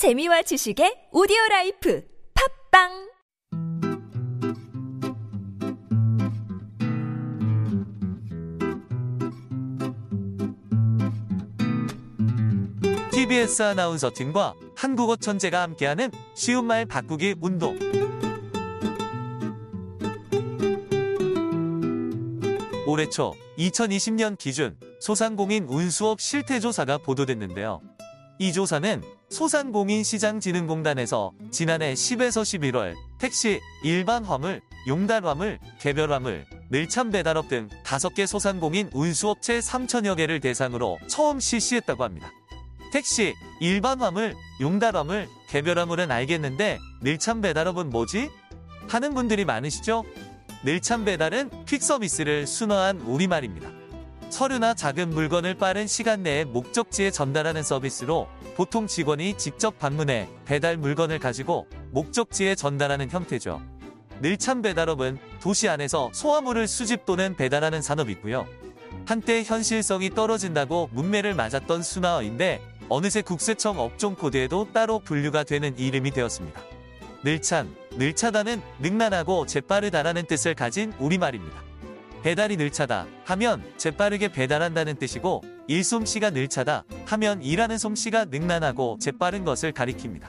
재미와 지식의 오디오 라이프 팟빵 TBS 아나운서 팀과 한국어 천재가 함께하는 쉬운 말 바꾸기 운동. 올해 초 2020년 기준 소상공인 운수업 실태조사가 보도됐는데요. 이 조사는 소상공인시장진흥공단에서 지난해 10에서 11월 택시, 일반 화물, 용달 화물, 개별 화물, 늘참 배달업 등 5개 소상공인 운수업체 3천여 개를 대상으로 처음 실시했다고 합니다. 택시, 일반 화물, 용달 화물, 개별 화물은 알겠는데 늘참 배달업은 뭐지? 하는 분들이 많으시죠? 늘참 배달은 퀵 서비스를 순화한 우리말입니다. 서류나 작은 물건을 빠른 시간 내에 목적지에 전달하는 서비스로 보통 직원이 직접 방문해 배달 물건을 가지고 목적지에 전달하는 형태죠. 늘참 배달업은 도시 안에서 소화물을 수집 또는 배달하는 산업이고요. 한때 현실성이 떨어진다고 문매를 맞았던 순화어인데 어느새 국세청 업종 코드에도 따로 분류가 되는 이름이 되었습니다. 늘찬, 늘차다는 능란하고 재빠르다라는 뜻을 가진 우리말입니다. 배달이 늘 차다 하면 재빠르게 배달한다는 뜻이고 일솜씨가 늘 차다 하면 일하는 솜씨가 능란하고 재빠른 것을 가리킵니다.